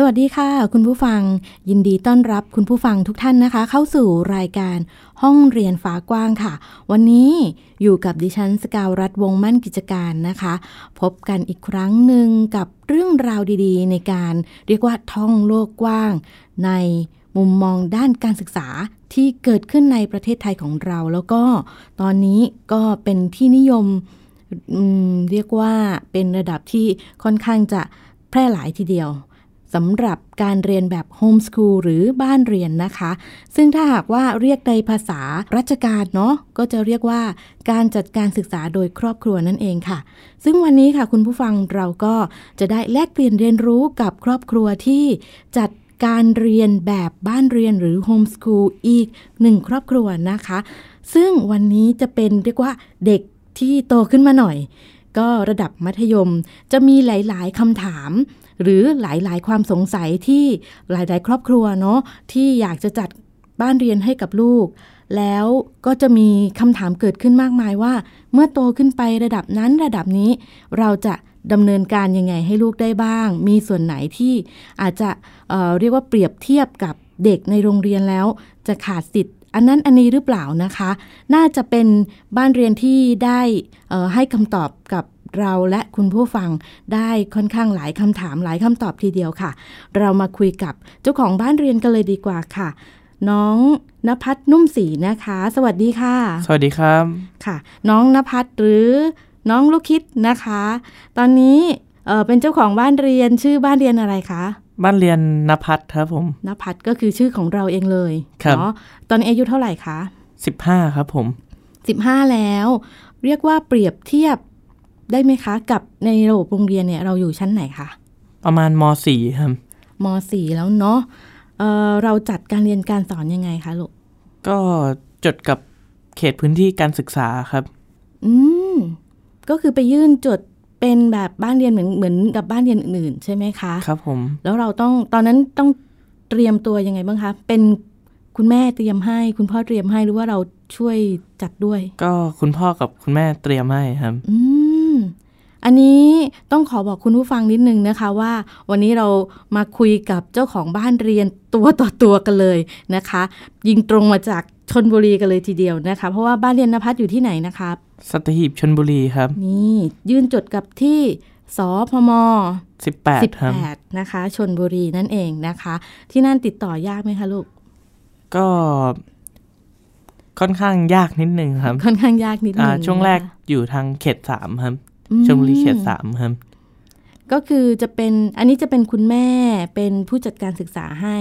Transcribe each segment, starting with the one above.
สวัสดีค่ะ คุณผู้ฟัง ยินดีต้อนรับคุณผู้ฟังทุกท่านนะคะ เข้าสู่รายการห้องเรียนฟ้ากว้างค่ะ วันนี้อยู่กับดิฉันสกาวรัฐวงมั่นกิจการนะคะ พบกันอีกครั้งหนึ่งกับเรื่องราวดีๆ ในการเรียกว่าท่องโลกกว้าง ในมุมมองด้านการศึกษาที่เกิดขึ้นในประเทศไทยของเรา แล้วก็ตอนนี้ก็เป็นที่นิยมมเรียกว่าเป็นระดับที่ค่อนข้างจะแพร่หลายทีเดียว สำหรับการเรียนแบบโฮมส o ูลหรือบ้านเรียนนะคะ ซึ่งถ้าหากว่าเรียกในภาษาราชการเนาะก็จะเรียกว่าการจัดการศึกษาโดยครอบครัวนั่นเองค่ะ ซึ่งวันนี้ค่ะคุณผู้ฟังเราก็จะได้แลกเปลี่ยนเรียนรู้กับครอบครัวที่จัดการเรียนแบบบ้านเรียนหรือโฮมส o ูลอีกหนึ่งครอบครัวนะคะ ซึ่งวันนี้จะเป็นเรียกว่าเด็กที่โตขึ้นมาหน่อย ก็ระดับมัธยมจะมีหลาย ๆคำถาม หรือหลายๆ ความสงสัยที่หลาย ๆ ครอบครัวเนาะที่อยากจะจัดบ้านเรียนให้กับลูก แล้วก็จะมีคำถามเกิดขึ้นมากมายว่า เมื่อโตขึ้นไประดับนั้นระดับนี้ เราจะดำเนินการยังไงให้ลูกได้บ้าง มีส่วนไหนที่อาจจะเเรียกว่าเปรียบเทียบกับเด็กในโรงเรียนแล้ว จะขาดสิทธิ์ อันนั้นอันนี้หรือเปล่านะคะ น่าจะเป็นบ้านเรียนที่ได้ให้คำตอบกับ เราและคุณผู้ฟังได้ค่อนข้างหลายคำถามหลายคำตอบทีเดียวค่ะ เรามาคุยกับเจ้าของบ้านเรียนกันเลยดีกว่าค่ะ น้องนภัสนุ่มศรีนะคะ สวัสดีค่ะ สวัสดีครับค่ะ น้องนภัสหรือน้องลูกคิดนะคะ ตอนนี้เออเป็นเจ้าของบ้านเรียนชื่อบ้านเรียนอะไรคะบ้านเรียนนภัทรครับผมนภัสก็คือชื่อของเราเองเลยครับเนาะตอนนี้อายุเท่าไหร่คะ15ครับผม15แล้ว เรียกว่าเปรียบเทียบ ได้ไหมคะกับในระบบโรงเรียนเนี่ยเราอยู่ชั้นไหนคะประมาณม .4 ครับม .4 แล้วเนาะเอ่อเราจัดการเรียนการสอนยังไงคะลูกก็จดกับเขตพื้นที่การศึกษาครับ อืมก็คือไปยื่นจดเป็นแบบบ้านเรียนเหมือนเหมือนกับบ้านเรียนอื่นๆใช่ไหมคะ ครับผม แล้วเราต้องตอนนั้นต้องเตรียมตัวยังไงบ้างคะ เป็นคุณแม่เตรียมให้ คุณพ่อเตรียมให้หรือว่าเราช่วยจัดด้วย ก็คุณพ่อกับคุณแม่เตรียมให้ครับ อืม อันนี้ต้องขอบอกคุณผู้ฟังนิดนึงนะคะว่า วันนี้เรามาคุยกับเจ้าของบ้านเรียนตัวต่อตัวกันเลยนะคะ ยิงตรงมาจากชนบุรีกันเลยทีเดียวนะคะ เพราะว่าบ้านเรียนนภัสอยู่ที่ไหนนะคะสัตหีบชนบุรีครับ นี่ยื่นจดกับที่สพม18ครับ18นะคะชนบุรีนั่นเองนะคะ ที่นั่นติดต่อยากไหมคะลูก ก็ ค่อนข้างยากนิดนึงครับ ค่อนข้างยากนิดนึอ่างช่วงแรกนะคะอยู่ทางเขตสามครับอืมชลบุรีเขตสามครับ ก็คือจะเป็นอันนี้จะเป็นคุณแม่เป็นผู้จัดการศึกษาให้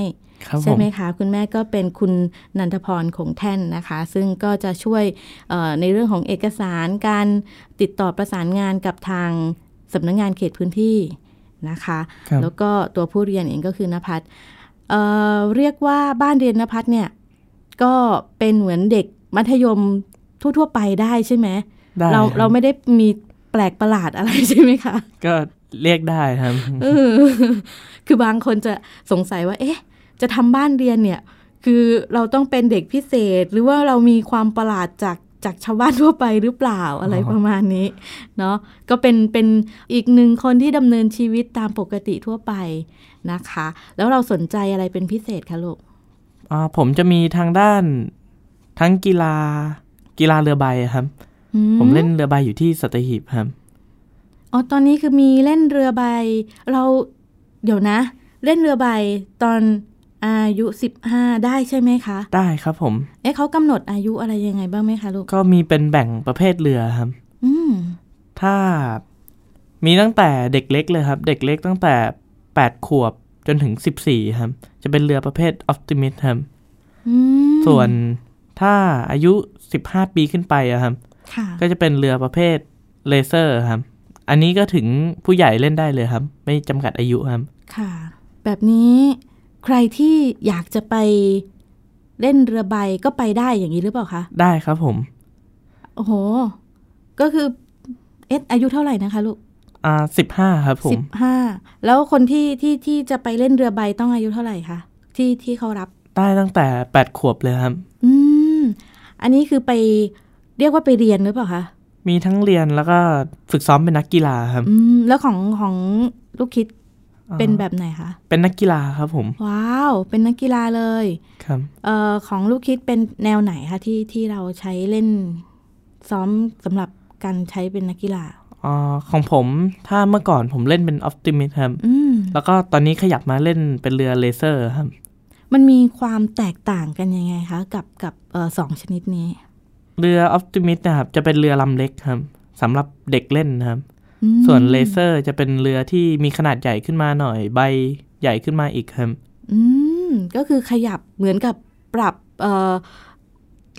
ครับผใช่มไหมคะคุณแม่ก็เป็นคุณนันทพรคงแท่นนะคะ ซึ่งก็จะช่วยเอ่อในเรื่องของเอกสารการติดต่อประสานงานกับทางสำนักงงานเขตพื้นที่นะคะครับแล้วก็ตัวผู้เรียนเองก็คือนภัสเอ่อเรียกว่าบ้านเรียนนภัสเนี่ย ก็เป็นเหมือนเด็กมัธยมทั่ว ๆ ไปได้ใช่ไหมได้เราคบเราไม่ได้มีแปลกประหลาดอะไรใช่ไหมคะ ก็เรียกได้ครับเออคือบางคนจะสงสัยว่า เอ๊ะ จะทำบ้านเรียนเนี่ย คือเราต้องเป็นเด็กพิเศษ หรือว่าเรามีความประหลาดจากจากชาวบ้านทั่วไปหรือเปล่าอะไรอ๋อประมาณนี้เนาะก็เป็นเป็นอีกหนึ่งคนที่ดำเนินชีวิตตามปกติทั่วไปนะคะ แล้วเราสนใจอะไรเป็นพิเศษคะลูกอ่า ผมจะมีทางด้านทั้งกีฬา กีฬาเรือใบครับอืผมเล่นเรือใบอยู่ที่สัตหีบครับ อ๋อ ตอนนี้คือมีเล่นเรือใบ เราเดี๋ยวนะ เล่นเรือใบตอนอายุสิบห้าได้ใช่ไหมคะ ได้ครับผม เอ๊ะเขากำหนดอายุอะไรยังไงบ้างไหมคะลูก ก็มีเป็นแบ่งประเภทเรือครับอืมถ้ามีตั้งแต่เด็กเล็กเลยครับ เด็กเล็กตั้งแต่8ขวบ จนถึง 14 ครับ จะเป็นเรือประเภทออ t ติมิ t ครับอืมส่วนถ้าอายุ 15 ปีขึ้นไปอะครับค่ะก็จะเป็นเรือประเภทเลเซอร์ครับ อันนี้ก็ถึงผู้ใหญ่เล่นได้เลยครับ ไม่จำกัดอายุครับ ค่ะ แบบนี้ใครที่อยากจะไปเล่นเรือใบก็ไปได้อย่างนี้หรือเปล่าคะ ได้ครับผม โอ้โห ก็คือ เอ๊ะอายุเท่าไหร่นะคะลูก อ่าสิบห้าครับผสิมบห้าแล้วคนที่ที่ที่จะไปเล่นเรือใบต้องอายุเท่าไหร่คะที่ที่เขารับได้ตั้งแต่แปดขวบเลยครับ อืม อันนี้คือไปเรียกว่าไปเรียนหรือเปล่าคะมีทั้งเรียนแล้วก็ฝึกซ้อมเป็นนักกีฬาครับ อืม แล้วของของลูกคิดอ่าเป็นแบบไหนคะ เป็นนักกีฬาครับผม ว้าว เป็นนักกีฬาเลย ครับ เอ่อของลูกคิดเป็นแนวไหนคะที่ที่เราใช้เล่นซ้อมสำหรับการใช้เป็นนักกีฬา อ่าของผมถ้าเมื่อก่อนผมเล่นเป็นออ t ติมิ t ครับอืมแล้วก็ตอนนี้ขยับมาเล่นเป็นเรือเลเซอร์ครับ มันมีความแตกต่างกันยังไงคะ กับกับเอ่อสองชนิดนี้ เรือออ t ติมิ t นะครับจะเป็นเรือลำเล็กครับสำหรับเด็กเล่นนะครับอืมส่วนเลเซอร์จะเป็นเรือที่มีขนาดใหญ่ขึ้นมาหน่อย ใบใหญ่ขึ้นมาอีกครับ อืมก็คือขยับเหมือนกับปรับเอ่อ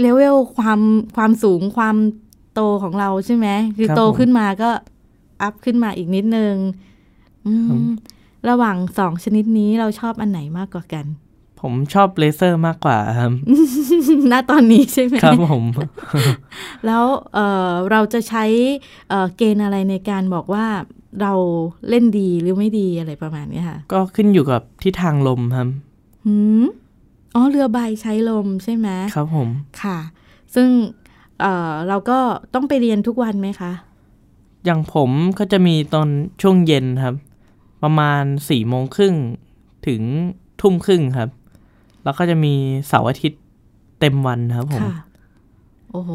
เลเวลความความสูงความ โตของเราใช่ไหมคือครับโตผมขึ้นมาก็ up ขึ้นมาอีกนิดนึงอืครับมระหว่างสองชนิดนี้เราชอบอันไหนมากกว่ากัน ผมชอบเลเซอร์มากกว่าครับณตอนนี้ใช่ไหมครับผม แล้วเอ่อเราจะใช้เอ่อเกณฑ์อะไรในการบอกว่าเราเล่นดีหรือไม่ดีอะไรประมาณนี้ค่ะ ก็ขึ้นอยู่กับทิศทางลมครับหืมอ๋อเรือใบใช้ลมใช่ไหมครับผม ค่ะ ซึ่ง เอ่อเราก็ต้องไปเรียนทุกวันไหมคะ อย่างผมก็จะมีตอนช่วงเย็นครับ ประมาณสี่โมงครึ่งถึงทุ่มครึ่งครับ แล้วก็จะมีเสาร์อาทิตย์เต็มวันครับผมค่ะโอ้โห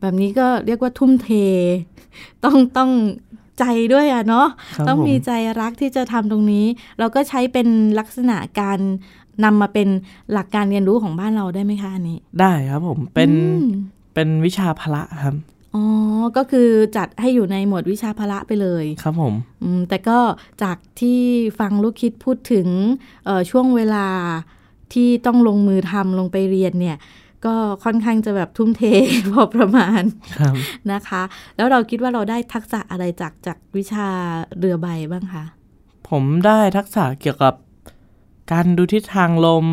แบบนี้ก็เรียกว่าทุ่มเท ต้องต้องใจด้วยอะเนาะครับต้องผมมีใจรักที่จะทำตรงนี้ เราก็ใช้เป็นลักษณะการนำมาเป็นหลักการเรียนรู้ของบ้านเราได้ไหมคะอันนี้ ได้ครับผม เป็นอืม เป็นวิชาพละครับ อ๋อ ก็คือจัดให้อยู่ในหมวดวิชาพละไปเลย ครับผมอืมแต่ก็จากที่ฟังลูกคิดพูดถึงเอ่อช่วงเวลาที่ต้องลงมือทำลงไปเรียนเนี่ย ก็ค่อนข้างจะแบบทุ่มเทพอประมาณครับนะคะ แล้วเราคิดว่าเราได้ทักษะอะไรจากจากวิชาเรือใบบ้างคะ ผมได้ทักษะเกี่ยวกับการดูทิศทางลม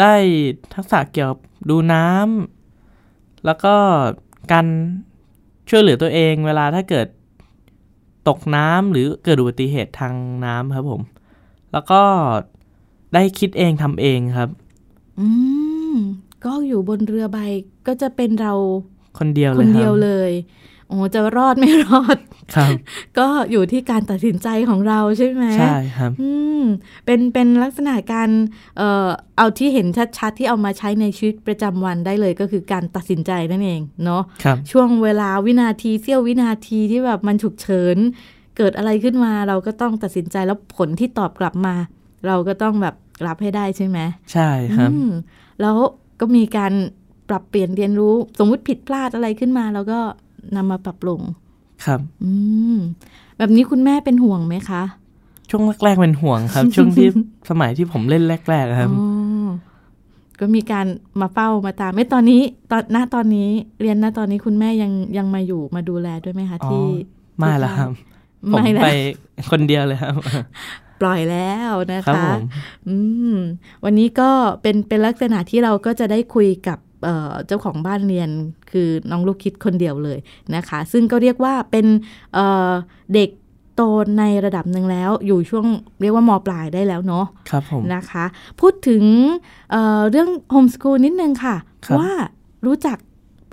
ได้ทักษะเกี่ยวกับดูน้ำ แล้วก็การช่วยเหลือตัวเองเวลาถ้าเกิดตกน้ำหรือเกิดอุบัติเหตุทางน้ำครับผม แล้วก็ได้คิดเองทำเองครับ อืม ก็อยู่บนเรือใบก็จะเป็นเราคนเดียวคเลยนคเดีรัยวบเลย โอ้จะรอดไม่รอดครับ ก็อยู่ที่การตัดสินใจของเราใช่ไหมใช่ครับอืมเป็นเป็นลักษณะการเอ่อเอาที่เห็นชัดๆที่เอามาใช้ในชีวิตประจำวันได้เลยก็คือการตัดสินใจนั่นเองเนาะครับช่วงเวลาวินาทีเสี้ยววินาทีที่แบบมันฉุกเฉินเกิดอะไรขึ้นมาเราก็ต้องตัดสินใจแล้วผลที่ตอบกลับมา เราก็ต้องแบบรับให้ได้ใช่ไหมใช่ครับอืมแล้วก็มีการปรับเปลี่ยนเรียนรู้สมมุติผิดพลาดอะไรขึ้นมา แล้วก็ นำมาปรับปรุง ครับ อืม แบบนี้คุณแม่เป็นห่วงไหมคะ ช่วงแรกๆเป็นห่วงครับ ช่วงที่สมัยที่ผมเล่นแรกๆครับอ๋อก็มีการมาเฝ้ามาตามไม่ตอนนี้ ตอนณตอนนี้เรียนณตอนนี้คุณแม่ยังยังมาอยู่มาดูแลด้วยไหมคะอ๋อที่ไม่ละครับผมไม่แล้ไปวคนเดียวเลยครับ ปล่อยแล้วนะครัคะบผมอืม วันนี้ก็เป็นเป็นลักษณะที่เราก็จะได้คุยกับ เอ่อเจ้าของบ้านเรียนคือน้องลูกคิดคนเดียวเลยนะคะ ซึ่งก็เรียกว่าเป็นเอ่อเด็กโตในระดับหนึ่งแล้วอยู่ช่วงเรียกว่ามปลายได้แล้วเนาะครับผมนะคะ พูดถึงเอ่อเรื่องโฮมสกูลนิดนึงค่ะครับว่ารู้จัก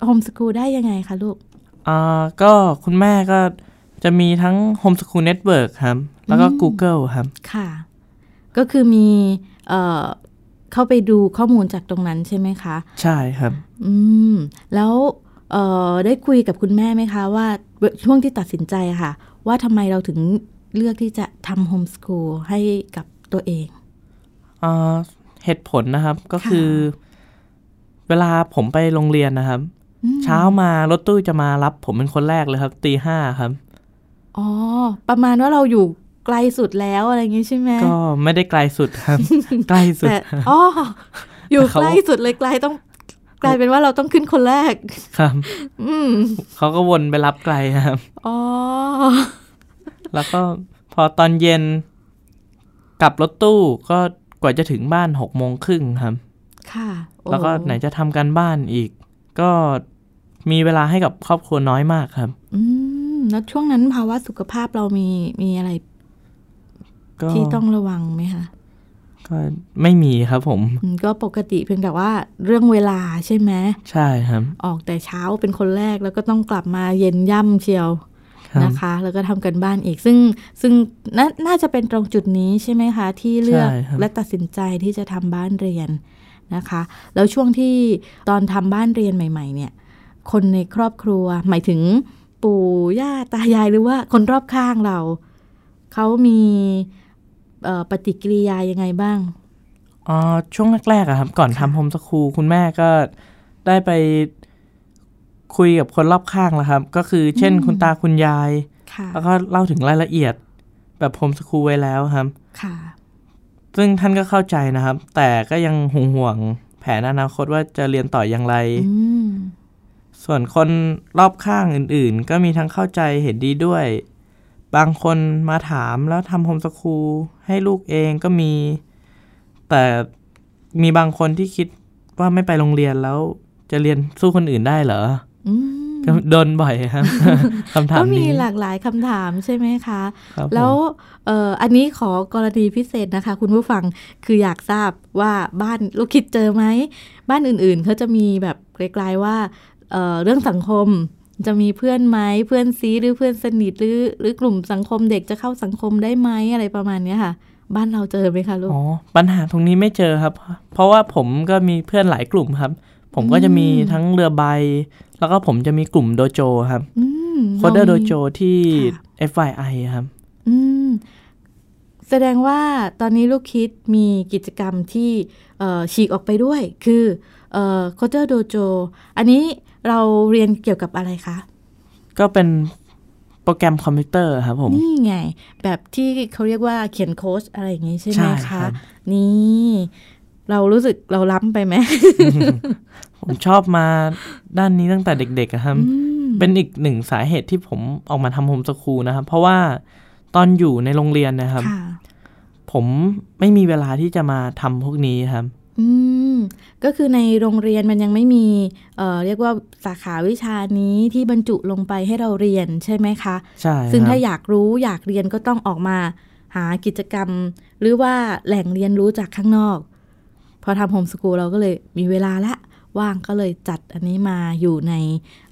โฮมสกูลได้ยังไงคะลูกอ่าก็คุณแม่ก็จะมีทั้ง Home School Network ครับ แล้วก็อืม Google ครับ ค่ะ ก็คือมี เอ่อเข้าไปดูข้อมูลจากตรงนั้นใช่ไหมคะ ใช่ครับ อืม แล้วเอ่อได้คุยกับคุณแม่ไหมคะว่าช่วงที่ตัดสินใจค่ะ ว่าทำไมเราถึงเลือกที่จะทำโฮมสกูลให้กับตัวเองอ่าเหตุผลนะครับก็ค่ะคือ เวลาผมไปโรงเรียนนะครับอืมเช้ามารถตู้จะมารับ ผมเป็นคนแรกเลยครับตีห้าครับอ๋อประมาณว่าเราอยู่ ไกลสุดแล้วอะไรอย่างงี้ใช่ไหมก็ไม่ได้ไกลสุดครับ ใกล้สุดแต่อ๋ออยู่แต่เขาใกล้สุดเลยไกลต้องกลายเป็นว่าเราต้องขึ้นคนแรก ครับ อืมเขาก็วนไปรับไกลครับ อ๋อ แล้วก็พอตอนเย็นกลับรถตู้ก็กว่าจะถึงบ้านหกโมงครึ่งครับ ค่ะโอ้แล้วก็ไหนจะทำการบ้านอีก ก็มีเวลาให้กับครอบครัวน้อยมากครับ อืม แล้วช่วงนั้นภาวะสุขภาพเรามีมีอะไรก็ ที่ต้องระวังไหมคะก็ไม่มีครับผมอืมก็ปกติเพียงแต่ว่าเรื่องเวลาใช่ไหมใช่ครับ ออกแต่เช้าเป็นคนแรกแล้วก็ต้องกลับมาเย็นย่ำเชียวครับนะคะ แล้วก็ทำกันบ้านอีกซึ่งซึ่งนาน่าจะเป็นตรงจุดนี้ใช่ไหมคะ ที่เลือกใช่ครับและตัดสินใจที่จะทำบ้านเรียนนะคะ แล้วช่วงที่ตอนทำบ้านเรียนใหม่ ๆ เนี่ย คนในครอบครัวหมายถึงปู่ย่าตายายหรือว่าคนรอบข้างเราเขามีเอ่อ ปฏิกิริยายังไงบ้างอ๋อช่วงแรกๆอะครับ ก่อนทำโฮมสคูลคุณแม่ก็ได้ไปคุยกับคนรอบข้างแล้วครับ ก็คือเช่นอืมคุณตาคุณยายค่ะแล้วก็เล่าถึงรายละเอียด แบบโฮมสคูลไว้แล้วครับค่ะ ซึ่งท่านก็เข้าใจนะครับ แต่ก็ยังห่วงห่วงๆแผนอนาคตว่าจะเรียนต่ออย่างไรอืมส่วนคนรอบข้างอื่น ๆ ก็มีทั้งเข้าใจเห็นดีด้วย บางคนมาถามแล้วทำโฮมสคูลให้ลูกเองก็มี แต่มีบางคนที่คิดว่าไม่ไปโรงเรียนแล้ว จะเรียนสู้คนอื่นได้เหรออืมก็โดนบ่อยครับคำถามก็มีนี้หลากหลายคำถามใช่ไหมคะครับผมแล้วเอ่ออันนี้ขอกรณีพิเศษนะคะ คุณผู้ฟังคืออยากทราบว่าบ้านลูกคิดเจอไหม บ้านอื่นๆเขาจะมีแบบไกลๆว่าเอ่อเรื่องสังคม จะมีเพื่อนไหมเพื่อนซีหรือเพื่อนสนิทหรือหรือกลุ่มสังคมเด็กจะเข้าสังคมได้ไหมอะไรประมาณเนี้ยค่ะ บ้านเราเจอไหมคะลูกอ๋อปัญหาตรงนี้ไม่เจอครับ เพราะว่าผมก็มีเพื่อนหลายกลุ่มครับ ผมก็จะมีอืมทั้งเรือใบ แล้วก็ผมจะมีกลุ่มโดโจครับอืมโคเดอร์โดรามีโจที่ค่ะ FYI ครับ อืมแสดงว่าตอนนี้ลูกคิดมีกิจกรรมที่เอ่อฉีกออกไปด้วย คือเอ่อโคเ e อร์โดโจอันนี้ เราเรียนเกี่ยวกับอะไรคะ ก็เป็นโปรแกรมคอมพิวเตอร์ครับผม นี่ไง แบบที่เขาเรียกว่าเขียนโค้ดอะไรอย่างงี้ใช่ไหมใช่ครัคะบนี่เรารู้สึกเราล้ำไปไหม ผมชอบมาด้านนี้ตั้งแต่เด็กๆอะครับอืมเป็นอีกหนึ่งสาเหตุที่ผมออกมาทำโฮมสคูลนะครับ เพราะว่าตอนอยู่ในโรงเรียนนะครับค่ะผมไม่มีเวลาที่จะมาทำพวกนี้ครับ อืม ก็คือในโรงเรียนมันยังไม่มีเอ่อเรียกว่าสาขาวิชานี้ที่บรรจุลงไปให้เราเรียนใช่ไหมคะใช่ซึ่งครับถ้าอยากรู้อยากเรียนก็ต้องออกมาหากิจกรรม หรือว่าแหล่งเรียนรู้จากข้างนอก พอทำโฮมสกูลเราก็เลยมีเวลาละว่างก็เลยจัดอันนี้มาอยู่ใน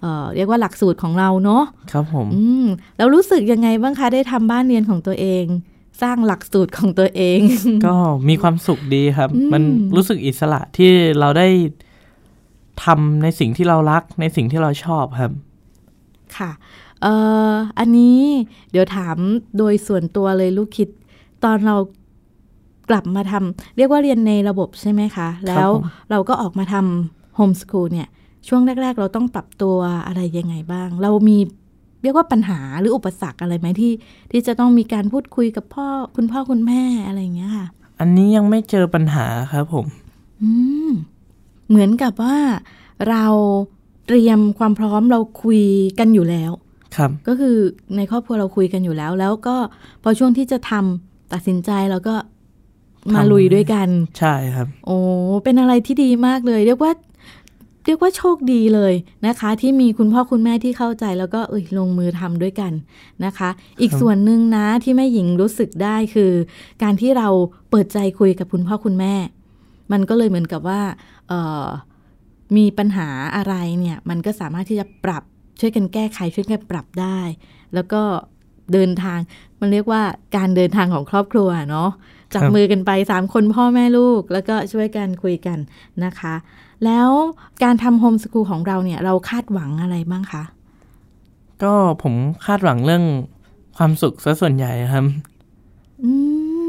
เอ่อเรียกว่าหลักสูตรของเราเนาะครับผมอืมแล้วรู้สึกยังไงบ้างคะได้ทำบ้านเรียนของตัวเอง สร้างหลักสูตรของตัวเอง ก็มีความสุขดีครับอืมมันรู้สึกอิสระที่เราได้ทำในสิ่งที่เรารักในสิ่งที่เราชอบครับ ค่ะเอ่ออันนี้เดี๋ยวถามโดยส่วนตัวเลยลูกคิด ตอนเรากลับมาทำเรียกว่าเรียนในระบบใช่ไหมคะ แล้วผมเราก็ออกมาทำโฮมส o ูลเนี่ย ช่วงแรก ๆ เราต้องปรับตัวอะไรยังไงบ้าง เรามี เรียกว่าปัญหาหรืออุปสรรคอะไรไหมที่ ที่จะต้องมีการพูดคุยกับพ่อคุณพ่อคุณแม่อะไรอย่างเงี้ยค่ะ อันนี้ยังไม่เจอปัญหาครับผม อืมเหมือนกับว่าเราเตรียมความพร้อมเราคุยกันอยู่แล้ว ครับ ก็คือในครอบครัวเราคุยกันอยู่แล้ว แล้วก็พอช่วงที่จะทำตัดสินใจเราก็มาทำลุยด้วยกัน ใช่ครับ โอ้เป็นอะไรที่ดีมากเลย เรียกว่า เรียกว่าโชคดีเลยนะคะ ที่มีคุณพ่อคุณแม่ที่เข้าใจแล้วก็เอ้ยลงมือทำด้วยกันนะคะ อีกส่วนหนึ่งนะที่แม่หญิงรู้สึกได้คือ การที่เราเปิดใจคุยกับคุณพ่อคุณแม่ มันก็เลยเหมือนกับว่าเออมีปัญหาอะไรเนี่ย มันก็สามารถที่จะปรับช่วยกันแก้ไขช่วยกันปรับได้ แล้วก็เดินทางมันเรียกว่าการเดินทางของครอบครัวเนาะจับมือกันไปสามคนพ่อแม่ลูก แล้วก็ช่วยกันคุยกันนะคะ แล้วการทำโฮมสกูลของเราเนี่ยเราคาดหวังอะไรบ้างคะ ก็ผมคาดหวังเรื่องความสุขซะส่วนใหญ่ครับ อื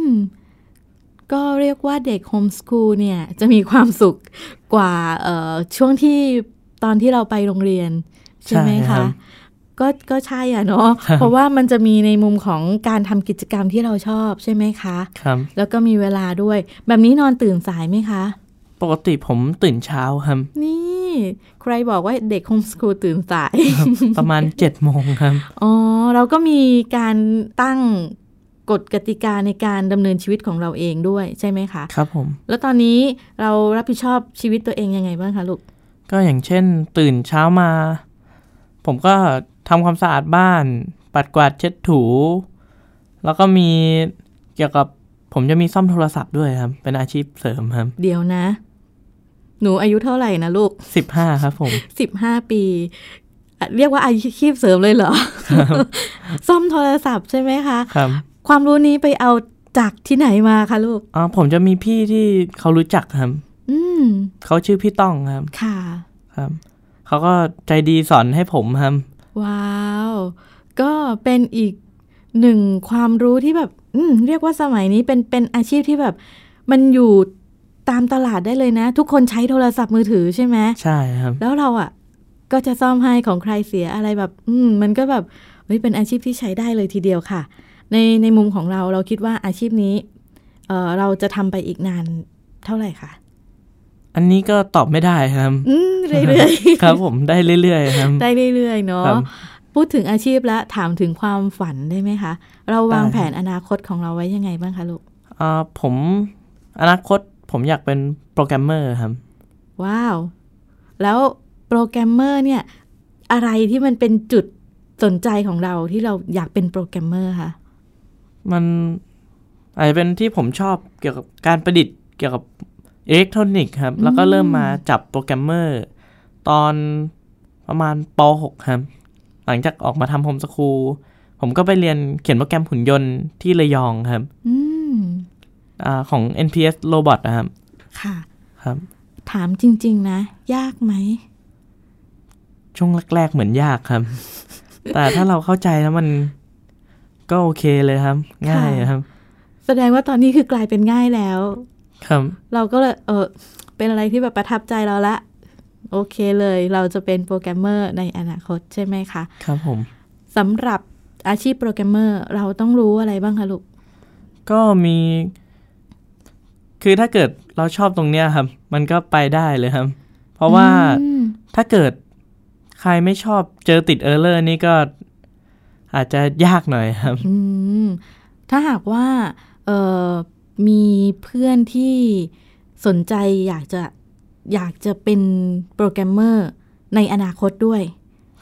ม ก็เรียกว่าเด็กโฮมสกูลเนี่ย จะมีความสุขกว่าเอ่อช่วงที่ตอนที่เราไปโรงเรียน ใช่ไหมใช่ครัคะบก็ก็ใช่อะเนาะเพราะว่ามันจะมีในมุมของการทำกิจกรรมที่เราชอบใช่ไหมคะครับแล้วก็มีเวลาด้วย แบบนี้นอนตื่นสายไหมคะ ปกติผมตื่นเช้าครับ นี่ ใครบอกว่าเด็กโฮมสกูลตื่นสาย ประมาณเจ็ดโมงครับ อ๋อ เราก็มีการตั้งกฎกติกาในการดำเนินชีวิตของเราเองด้วยใช่ไหมคะ ครับผม แล้วตอนนี้เรารับผิดชอบชีวิตตัวเองยังไงบ้างคะลูก ก็อย่างเช่น ตื่นเช้ามา ผมก็ทำความสะอาดบ้าน ปัดกวาดเช็ดถู แล้วก็มีเกี่ยวกับผมจะมีซ่อมโทรศัพท์ด้วยครับ เป็นอาชีพเสริมครับ เดี๋ยวนะ หนูอายุเท่าไหร่นะลูกสิบห้าครับผมสิบห้าปีอะเรียกว่าอาชีพเสริมเลยเหรอ ซ่อมโทรศัพท์ใช่ไหมคะครับความรู้นี้ไปเอาจากที่ไหนมาคะลูกอ๋อผมจะมีพี่ที่เขารู้จักครับ อืมเขาชื่อพี่ต้องครับ ค่ะ ครับ เขาก็ใจดีสอนให้ผมครับ ว้าว ก็เป็นอีกหนึ่งความรู้ที่แบบ อืม เรียกว่าสมัยนี้เป็นเป็นอาชีพที่แบบ มันอยู่ ตามตลาดได้เลยนะ ทุกคนใช้โทรศัพท์มือถือใช่ไหมใช่ครับ แล้วเราอะ ก็จะซ่อมให้ของใครเสียอะไรแบบ อืมมันก็แบบเฮ้ยเป็นอาชีพที่ใช้ได้เลยทีเดียวค่ะ ในในมุมของเราเราคิดว่าอาชีพนี้เออเราจะทำไปอีกนานเท่าไหร่คะอันนี้ก็ตอบไม่ได้ครับอืมเรื่อยๆครับ ผมได้เรื่อยๆครับได้เรื่อยๆเนาะครับพูดถึงอาชีพแล้วถามถึงความฝันได้ไหมคะ เราวางได้แผนอนาคตของเราไว้ยังไงบ้างคะลูกอ่าผมอนาคต ผมอยากเป็นโปรแกรมเมอร์ครับ ว้าว แล้วโปรแกรมเมอร์เนี่ย อะไรที่มันเป็นจุดสนใจของเราที่เราอยากเป็นโปรแกรมเมอร์คะมันอาจจะเป็นที่ผมชอบเกี่ยวกับการประดิษฐ์เกี่ยวกับอิเล็กทรอนิกส์ครับ แล้วก็เริ่มมาจับโปรแกรมเมอร์ ตอนประมาณป.6 ครับ หลังจากออกมาทำโฮมสคูลผมก็ไปเรียนเขียนโปรแกรมหุ่นยนต์ที่ระยองครับ อืม อาของ NPS Robot นะครับ ค่ะ ครับ ถามจริง ๆ นะ ยากไหม ช่วงแรก ๆ เหมือนยากครับ แต่ถ้าเราเข้าใจแล้วมันก็โอเคเลยครับ ง่ายครับ แสดงว่าตอนนี้คือกลายเป็นง่ายแล้ว ครับ เราก็เลยเออเป็นอะไรที่แบบประทับใจเราละ โอเคเลย เราจะเป็นโปรแกรมเมอร์ในอนาคตใช่ไหมคะ ครับผมสำหรับอาชีพโปรแกรมเมอร์ เราต้องรู้อะไรบ้างคะลูก ก็มี คือถ้าเกิดเราชอบตรงเนี้ยครับ มันก็ไปได้เลยครับ เพราะว่าอืมถ้าเกิดใครไม่ชอบเจอติด error นี่ก็อาจจะยากหน่อยครับอืมถ้าหากว่าเออมีเพื่อนที่สนใจอยากจะอยากจะเป็นโปรแกรมเมอร์ในอนาคตด้วย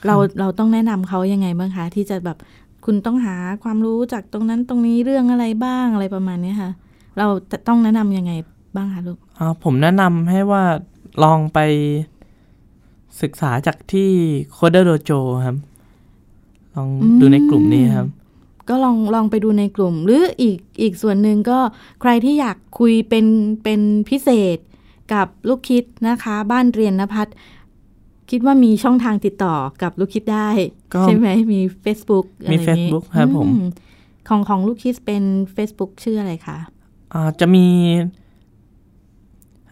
เราเราต้องแนะนำเขายังไงบ้างคะ ที่จะแบบคุณต้องหาความรู้จากตรงนั้นตรงนี้เรื่องอะไรบ้างอะไรประมาณเนี้ยค่ะ เราจะต้องแนะนำยังไงบ้างคะลูกอ่าผมแนะนำให้ว่าลองไปศึกษาจากที่ Coder Dojo ครับ ลองดูในกลุ่มนี้ครับ ก็ลองลองไปดูในกลุ่ม หรืออีกอีกส่วนหนึ่งก็ใครที่อยากคุยเป็นเป็นพิเศษกับลูกคิดนะคะ บ้านเรียนนภัทรคิดว่ามีช่องทางติดต่อกับลูกคิดได้ก็ใช่ไหมมี Facebook อะไรมีอย่างงี้ Facebook ครับผมอืของของลูกคิดเป็น Facebook ชื่ออะไรคะอ่า จะมี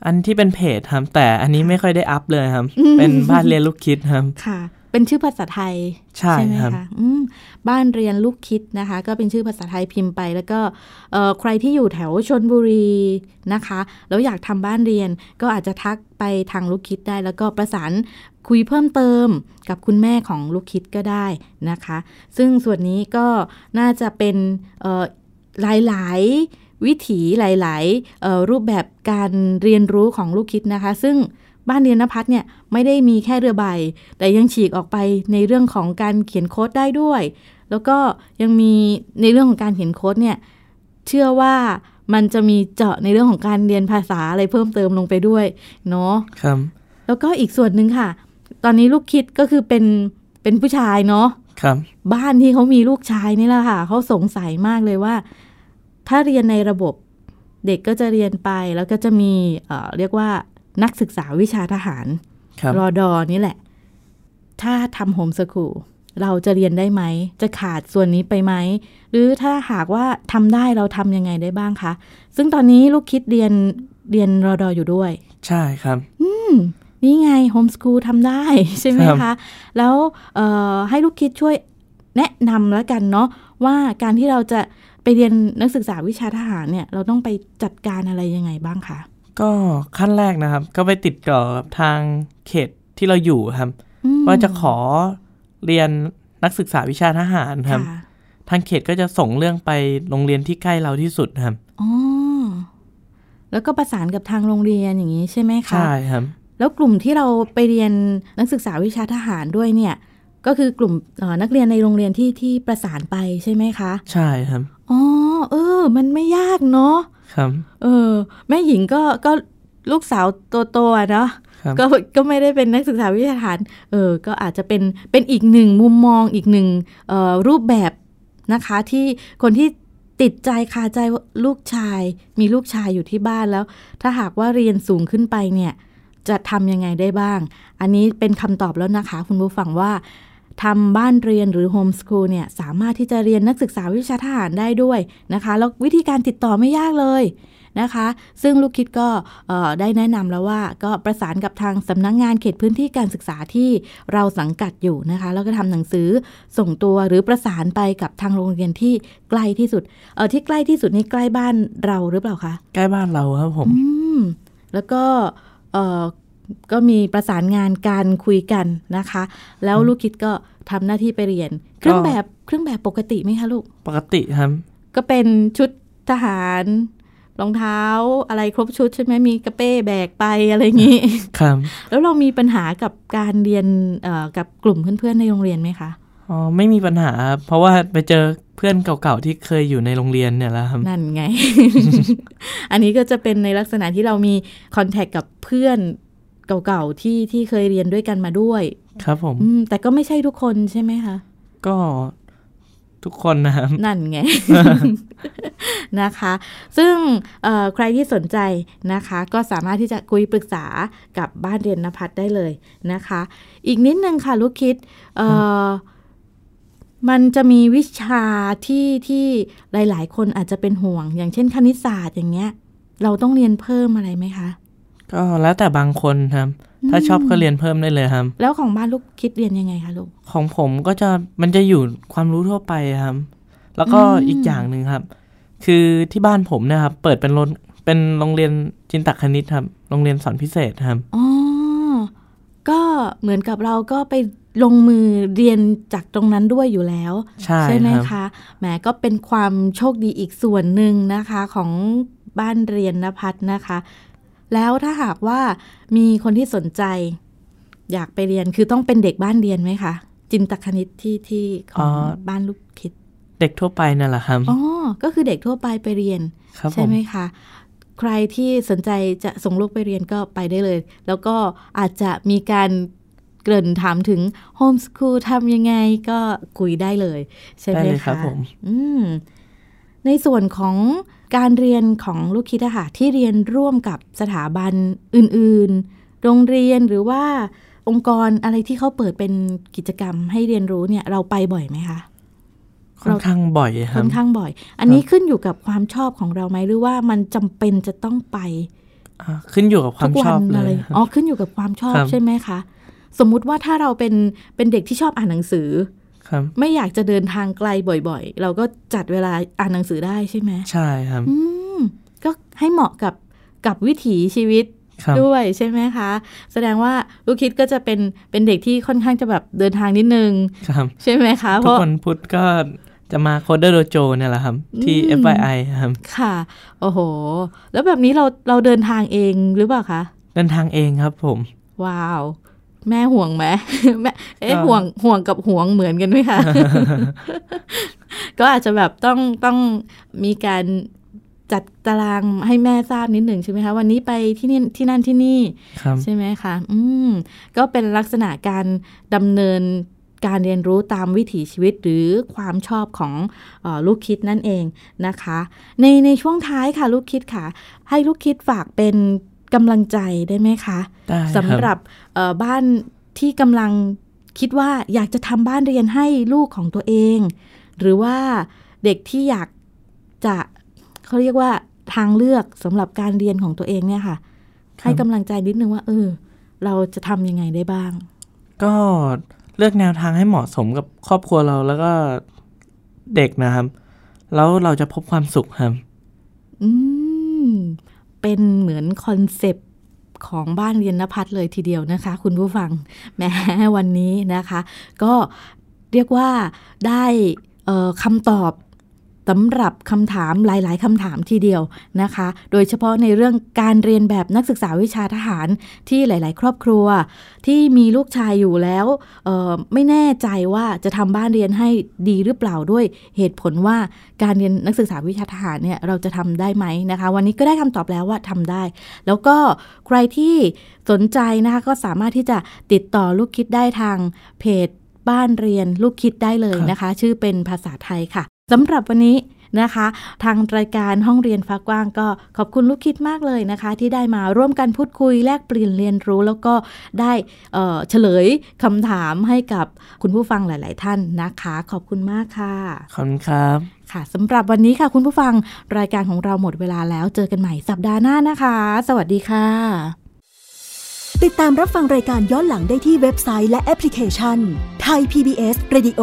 อันที่เป็นเพจครับ แต่อันนี้ไม่ค่อยได้อัพเลยครับ เป็นบ้านเรียนลูกคิดครับค่ะ เป็นชื่อภาษาไทย ใช่ไหมครับคะอืมบ้านเรียนลูกคิดนะคะ ก็เป็นชื่อภาษาไทยพิมพ์ไป แล้วก็เอ่อใครที่อยู่แถวชนบุรีนะคะ แล้วอยากทำบ้านเรียน ก็อาจจะทักไปทางลูกคิดได้ แล้วก็ประสานคุยเพิ่มเติมกับคุณแม่ของลูกคิดก็ได้นะคะ ซึ่งส่วนนี้ก็น่าจะเป็นเอ่อหลายๆ วิถีหลายๆเอ่อรูปแบบการเรียนรู้ของลูกคิดนะคะ ซึ่งบ้านเรียนนภัทรเนี่ยไม่ได้มีแค่เรือใบ แต่ยังฉีกออกไปในเรื่องของการเขียนโค้ดได้ด้วย แล้วก็ยังมีในเรื่องของการเขียนโค้ดเนี่ยเชื่อว่ามันจะมีเจาะในเรื่องของการเรียนภาษาอะไรเพิ่มเติมลงไปด้วยเนาะครับแล้วก็อีกส่วนหนึ่งค่ะ ตอนนี้ลูกคิดก็คือเป็นเป็นผู้ชายเนาะครับ บ้านที่เขามีลูกชายนี่แหละค่ะเขาสงสัยมากเลยว่า ถ้าเรียนในระบบเด็กก็จะเรียนไปแล้วก็จะมีเอ่อเรียกว่านักศึกษาวิชาทหารครับรอดอนี่แหละ ถ้าทำโฮมสคูลเราจะเรียนได้ไหม จะขาดส่วนนี้ไปไหม หรือถ้าหากว่าทำได้เราทำยังไงได้บ้างคะ ซึ่งตอนนี้ลูกคิดเรียนเรียนรอดออยู่ด้วย ใช่ครับ อืม นี่ไงโฮมสคูลทำได้ใช่ไหมครัคะบแล้วเอ่อให้ลูกคิดช่วยแนะนำแล้วกันเนาะว่าการที่เราจะ ไปเรียนนักศึกษาวิชาทหารเนี่ย เราต้องไปจัดการอะไรยังไงบ้างคะ ก็ขั้นแรกนะครับ ก็ไปติดต่อกับทางเขตที่เราอยู่ครับอืมว่าจะขอเรียนนักศึกษาวิชาทหารครับค่ะทางเขตก็จะส่งเรื่องไปโรงเรียนที่ใกล้เราที่สุดครับอ๋อแล้วก็ประสานกับทางโรงเรียนอย่างนี้ใช่ไหมคะใช่ครับ แล้วกลุ่มที่เราไปเรียนนักศึกษาวิชาทหารด้วยเนี่ย ก็คือกลุ่มเอ่อนักเรียนในโรงเรียนที่ที่ประสานไปใช่ไหมคะ ใช่ครับอ๋อเออ มันไม่ยากเนาะครับ เออ แม่หญิงก็ก็ลูกสาวโตๆอะเนาะครับก็ก็ไม่ได้เป็นนักศึกษาวิทยาฐาน เออ ก็อาจจะเป็นเป็นอีกหนึ่งมุมมองอีกหนึ่งเอ่อรูปแบบนะคะ ที่คนที่ติดใจคาใจว่าลูกชาย มีลูกชายอยู่ที่บ้านแล้ว ถ้าหากว่าเรียนสูงขึ้นไปเนี่ย จะทำยังไงได้บ้าง อันนี้เป็นคำตอบแล้วนะคะ คุณผู้ฟังว่า ทำบ้านเรียนหรือโฮมส o ูลเนี่ยสามารถที่จะเรียนนักศึกษาวิชาทหารได้ด้วยนะคะ แล้ววิธีการติดต่อไม่ยากเลยนะคะ ซึ่งลูกคิดก็เอ่อได้แนะนำแล้วว่าก็ประสานกับทางสำนักงงานเขตพื้นที่การศึกษาที่เราสังกัดอยู่นะคะ แล้วก็ทำหนังสือส่งตัวหรือประสานไปกับทางโรงเรียนที่ใกล้ที่สุดเออที่ใกล้ที่สุดนี่ใกล้บ้านเราหรือเปล่าคะใกล้บ้านเราครับผมอืมแล้วก็เออ ก็มีประสานงานการคุยกันนะคะ แล้วลูกคิดก็ทำหน้าที่ไปเรียน เครื่องแบบเครื่องแบบปกติไหมคะลูก ปกติครับ ก็เป็นชุดทหารรองเท้าอะไรครบชุดใช่ไหมมีกระเป้แบกไปอะไรอย่างนี้ ครับ แล้วเรามีปัญหากับการเรียนเอ่อกับกลุ่มเพื่อนๆในโรงเรียนไหมคะ อ๋อไม่มีปัญหาครับเพราะว่าไปเจอเพื่อนเก่าๆที่เคยอยู่ในโรงเรียนเนี่ยแหละครับ นั่นไง อันนี้ก็จะเป็นในลักษณะที่เรามีคอนแทคกับเพื่อน เก่าๆที่ที่เคยเรียนด้วยกันมาด้วย ครับผมอืมแต่ก็ไม่ใช่ทุกคนใช่ไหมคะ ก็ทุกคนนะครับนั่นไงนะคะ ซึ่งเอ่อใครที่สนใจนะคะ ก็สามารถที่จะคุยปรึกษากับบ้านเรียนนภัทรได้เลยนะคะ อีกนิดนึงค่ะลูกคิดเอ่อมันจะมีวิชาที่ที่หลาย ๆ คนอาจจะเป็นห่วง อย่างเช่นคณิตศาสตร์อย่างเงี้ย เราต้องเรียนเพิ่มอะไรไหมคะ ก็แล้วแต่บางคนครับ ถ้าชอบก็เรียนเพิ่มได้เลยครับ แล้วของบ้านลูกคิดเรียนยังไงคะลูก ของผมก็จะมันจะอยู่ความรู้ทั่วไปครับ แล้วก็อืมอีกอย่างหนึ่งครับ คือที่บ้านผมเนะครับ เปิดเป็นโรงเป็นโรงเรียนจินตคณิตครับ โรงเรียนสอนพิเศษครับอ๋อก็เหมือนกับเราก็ไปลงมือเรียนจากตรงนั้นด้วยอยู่แล้ว ใช่ไหมครับคะแหมก็เป็นความโชคดีอีกส่วนหนึ่งนะคะของบ้านเรียนนภัทรนะคะ แล้วถ้าหากว่ามีคนที่สนใจ อยากไปเรียนคือต้องเป็นเด็กบ้านเรียนไหมคะ จินตคณิตที่ที่ของบ้านลูกคิด เด็กทั่วไปนั่นแหละครับอ๋อก็คือเด็กทั่วไปไปเรียนครับผใช่มไหมคะใครที่สนใจจะส่งลูกไปเรียนก็ไปได้เลย แล้วก็อาจจะมีการเกริ่นถามถึงโฮมส o ูลทำยังไงก็คุยได้เลย ใช่ไหได้มเลยครัคะบผม อืม ในส่วนของการเรียนของลูกคิดอะค่ะที่เรียนร่วมกับสถาบันอื่นๆ โรงเรียนหรือว่าองค์กรอะไรที่เขาเปิดเป็นกิจกรรมให้เรียนรู้เนี่ยเราไปบ่อยไหมคะค่อนข้างบ่อยครัค่บอนข้างบ่อย อันนี้ขึ้นอยู่กับความชอบของเราไหมหรือว่ามันจำเป็นจะต้องไปอ่าขึ้นอยู่กับความทุกชวัอบนเลอะไรยครับอ๋อขึ้นอยู่กับความชอบครับใช่ไหมคะ สมมุติว่าถ้าเราเป็นเป็นเด็กที่ชอบอ่านหนังสือครับ ไม่อยากจะเดินทางไกลบ่อยๆ เราก็จัดเวลาอ่านหนังสือได้ใช่ไหมใช่ครับอืมก็ให้เหมาะกับกับวิถีชีวิตครับด้วยใช่ไหมคะ แสดงว่าลูกคิดก็จะเป็นเป็นเด็กที่ค่อนข้างจะแบบเดินทางนิดนึงครับใช่ไหมคะเพทุกราะวันพุธก็จะมาโคเดอร์โดโจเนี่ยแหละครับ ที่อืม FYI ครับ ค่ะ โอ้โห แล้วแบบนี้เราเราเดินทางเองหรือเปล่าคะ เดินทางเองครับผม ว้าว แม่ห่วงไหมแม่เอ๊ะก็ห่วงห่วงกับห่วงเหมือนกันไหมคะก็อาจจะแบบต้องต้องมีการจัดตารางให้แม่ทราบนิดหนึ่งใช่ไหมคะ วันนี้ไปที่นี่ที่นั่นที่นี่ครับใช่ไหมคะอืมก็เป็นลักษณะการดำเนินการเรียนรู้ตามวิถีชีวิตหรือความชอบของเออลูกคิดนั่นเองนะคะ ในในช่วงท้ายค่ะลูกคิดค่ะ ให้ลูกคิดฝากเป็น กำลังใจได้ไหมคะได้คสำหรับเอ่อบ้านที่กำลังคิดว่าอยากจะทำบ้านเรียนให้ลูกของตัวเอง หรือว่าเด็กที่อยากจะเขาเรียกว่าทางเลือกสำหรับการเรียนของตัวเองเนี่ยค่ะ ให้กำลังใจนิดนึงว่า เออ เราจะทำยังไงได้บ้าง ก็เลือกแนวทางให้เหมาะสมกับครอบครัวเราแล้วก็เด็กนะครับ แล้วเราจะพบความสุขครับ อืม เป็นเหมือน concept ของบ้านเรียนณภัทรเลยทีเดียวนะคะ คุณผู้ฟังแม้วันนี้นะคะ ก็เรียกว่าได้คำตอบ สำหรับคำถามหลายๆคำถามทีเดียวนะคะ โดยเฉพาะในเรื่องการเรียนแบบนักศึกษาวิชาทหารที่หลาย ๆ ครอบครัว ที่มีลูกชายอยู่แล้วไม่แน่ใจว่าจะทำบ้านเรียนให้ดีหรือเปล่าด้วยเหตุผลว่าการเรียนนักศึกษาวิชาทหารเนี่ยเราจะทำได้ไหมนะคะ วันนี้ก็ได้คำตอบแล้วว่าทำได้ แล้วก็ใครที่สนใจนะคะก็สามารถที่จะติดต่อลูกคิดได้ทางเพจบ้านเรียนลูกคิดได้เลยนะคะ ชื่อเป็นภาษาไทยค่ะ สำหรับวันนี้นะคะ ทางรายการห้องเรียนฟ้ากว้างก็ขอบคุณลูกคิดมากเลยนะคะ ที่ได้มาร่วมกันพูดคุยแลกเปลี่ยนเรียนรู้ แล้วก็ได้เฉลยคำถามให้กับคุณผู้ฟังหลาย ๆ ท่านนะคะ ขอบคุณมากค่ะ ขอบคุณครับค่ะสำหรับวันนี้ค่ะคุณผู้ฟังรายการของเราหมดเวลาแล้วเจอกันใหม่สัปดาห์หน้านะคะ สวัสดีค่ะ ติดตามรับฟังรายการย้อนหลังได้ที่เว็บไซต์และแอปพลิเคชันไทย PBS Radio